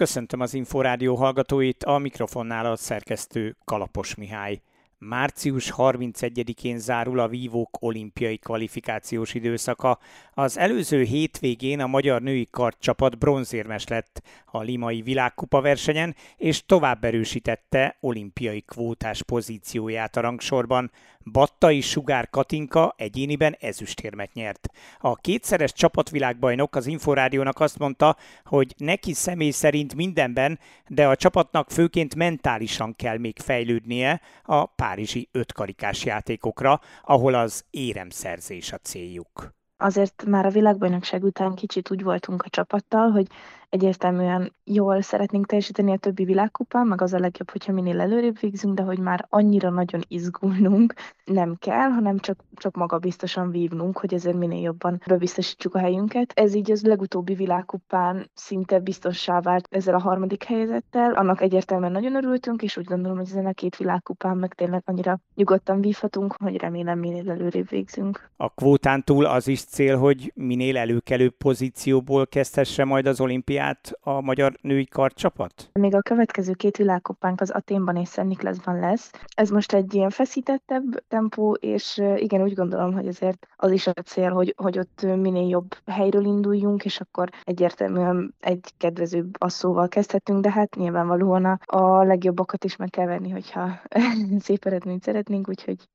Köszöntöm az Inforádió hallgatóit, a mikrofonnál a szerkesztő Kalapos Mihály. Március 31-én zárul a vívók olimpiai kvalifikációs időszaka. Az előző hétvégén a magyar női kartcsapat bronzérmes lett a limai világkupa versenyen, és tovább erősítette olimpiai kvótás pozícióját a rangsorban. Battai Sugár Katinka egyéniben ezüstérmet nyert. A kétszeres csapatvilágbajnok az Inforádiónak azt mondta, hogy neki személy szerint mindenben, de a csapatnak főként mentálisan kell még fejlődnie a párizsi ötkarikás játékokra, ahol az éremszerzés a céljuk. Azért már a világbajnokság után kicsit úgy voltunk a csapattal, hogy egyértelműen jól szeretnénk teljesíteni a többi világkupán, meg az a legjobb, hogyha minél előrébb végzünk, de hogy már annyira nagyon izgulnunk nem kell, hanem csak, csak maga biztosan vívnunk, hogy ezért minél jobban bebiztosítsuk a helyünket. Ez így az legutóbbi világkupán szinte biztossá vált ezzel a harmadik helyzettel. Annak egyértelműen nagyon örültünk, és úgy gondolom, hogy ezen a két világkupán meg tényleg annyira nyugodtan vívhatunk, hogy remélem minél előrébb végzünk. A kvótán túl az is cél, hogy minél előkelőbb pozícióból kezdhesse majd az olimpiát olimpiát a magyar női karcsapat? Még a következő két világkupánk az Aténban és Szent Niklaszban lesz. Ez most egy ilyen feszítettebb tempó, és igen, úgy gondolom, hogy azért az is a cél, hogy, hogy ott minél jobb helyről induljunk, és akkor egyértelműen egy kedvezőbb asszóval kezdhetünk, de hát nyilvánvalóan a legjobbakat is meg kell venni, hogyha szép eredményt szeretnénk, úgyhogy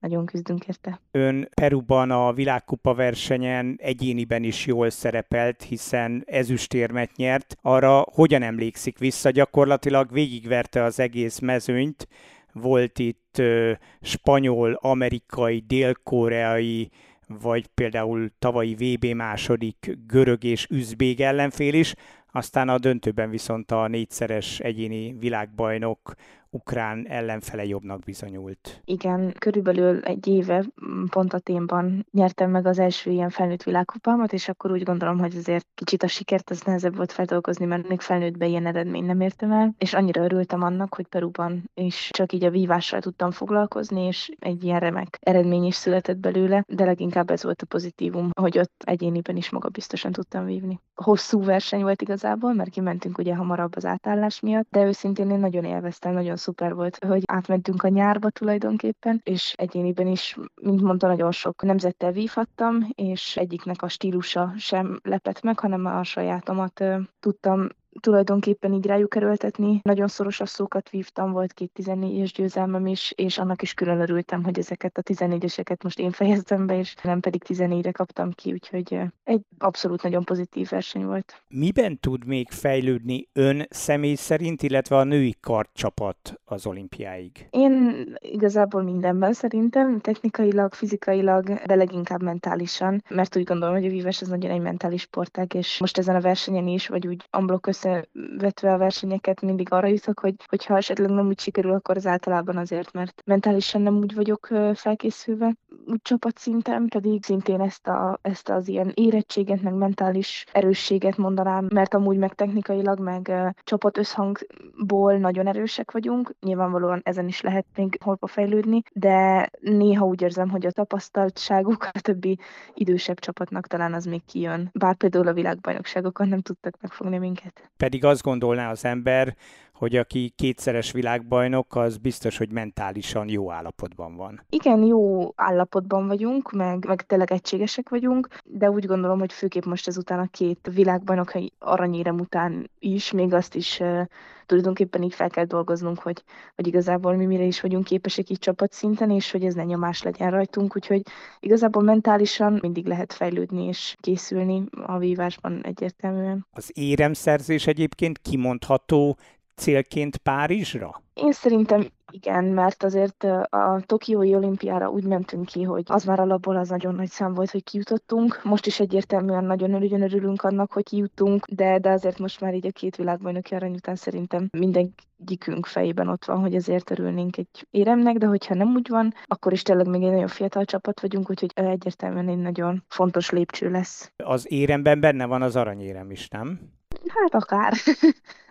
nagyon küzdünk érte. Ön Peruban a világkupa versenyen egyéniben is jól szerepelt, hiszen ezüstérmet nyert. Arra hogyan emlékszik vissza? Gyakorlatilag végigverte az egész mezőnyt. Volt itt ö, spanyol, amerikai, dél-koreai, vagy például tavalyi VB második görög és üzbég ellenfél is, aztán a döntőben viszont a négyszeres egyéni világbajnok ukrán ellenfele jobbnak bizonyult. Igen, körülbelül egy éve pont a témban nyertem meg az első ilyen felnőtt világkupámat, és akkor úgy gondolom, hogy azért kicsit a sikert az nehezebb volt feldolgozni, mert még felnőttben ilyen eredmény nem értem el, és annyira örültem annak, hogy Peruban is csak így a vívással tudtam foglalkozni, és egy ilyen remek eredmény is született belőle, de leginkább ez volt a pozitívum, hogy ott egyéniben is magabiztosan tudtam vívni. Hosszú verseny volt igazából, mert kimentünk ugye hamarabb az átállás miatt, de őszintén én nagyon élveztem, nagyon szuper volt, hogy átmentünk a nyárba tulajdonképpen, és egyéniben is, mint mondta, nagyon sok nemzettel vívhattam, és egyiknek a stílusa sem lepett meg, hanem a sajátomat tudtam tulajdonképpen így rájuk erőltetni. Nagyon szoros asszókat vívtam, volt két 14-es győzelmem is, és annak is külön örültem, hogy ezeket a 14-eseket most én fejeztem be, és nem pedig 14-re kaptam ki, úgyhogy egy abszolút nagyon pozitív verseny volt. Miben tud még fejlődni ön személy szerint, illetve a női kartcsapat az olimpiáig? Én igazából mindenben szerintem, technikailag, fizikailag, de leginkább mentálisan, mert úgy gondolom, hogy a vívás az nagyon egy mentális sportág, és most ezen a versenyen is, vagy úgy amblok összevetve a versenyeket mindig arra jutok, hogy hogyha esetleg nem úgy sikerül, akkor az általában azért, mert mentálisan nem úgy vagyok felkészülve, csapatszinten, pedig szintén ezt, a, ezt az ilyen érettséget, meg mentális erősséget mondanám, mert amúgy meg technikailag, meg csapat összhangból nagyon erősek vagyunk, nyilvánvalóan ezen is lehet még holpa fejlődni, de néha úgy érzem, hogy a tapasztaltságuk a többi idősebb csapatnak talán az még kijön. Bár például a világbajnokságokon nem tudtak megfogni minket. Pedig azt gondolná az ember, hogy aki kétszeres világbajnok, az biztos, hogy mentálisan jó állapotban van. Igen, jó állapotban vagyunk, meg, meg tényleg egységesek vagyunk, de úgy gondolom, hogy főképp most ezután a két világbajnokai aranyérem után is, még azt is uh, tulajdonképpen így fel kell dolgoznunk, hogy, hogy igazából mi mire is vagyunk képesek így csapatszinten, és hogy ez ne nyomás legyen rajtunk, úgyhogy igazából mentálisan mindig lehet fejlődni és készülni a vívásban egyértelműen. Az éremszerzés egyébként kimondható célként Párizsra? Én szerintem igen, mert azért a Tokiói olimpiára úgy mentünk ki, hogy az már alapból az nagyon nagy szám volt, hogy kijutottunk. Most is egyértelműen nagyon nagyon örülünk annak, hogy kijutunk, de, de azért most már így a két világbajnoki arany után szerintem mindenkikünk fejében ott van, hogy ezért örülnénk egy éremnek, de hogyha nem úgy van, akkor is tényleg még egy nagyon fiatal csapat vagyunk, úgyhogy egyértelműen egy nagyon fontos lépcső lesz. Az éremben benne van az aranyérem is, nem? Hát akár.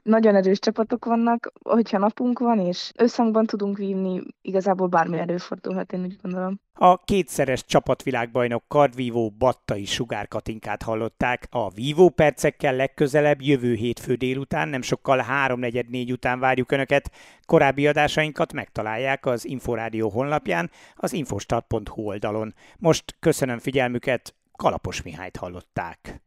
Nagyon erős csapatok vannak, hogyha napunk van, és összhangban tudunk vívni, igazából bármi előfordulhat, én úgy gondolom. A kétszeres csapatvilágbajnok kardvívó Battai Sugár Katinkát hallották. A vívó percekkel legközelebb jövő hétfő délután, nem sokkal 3.44 után várjuk Önöket. Korábbi adásainkat megtalálják az Inforádió honlapján, az infostart.hu oldalon. Most köszönöm figyelmüket, Kalapos Mihályt hallották.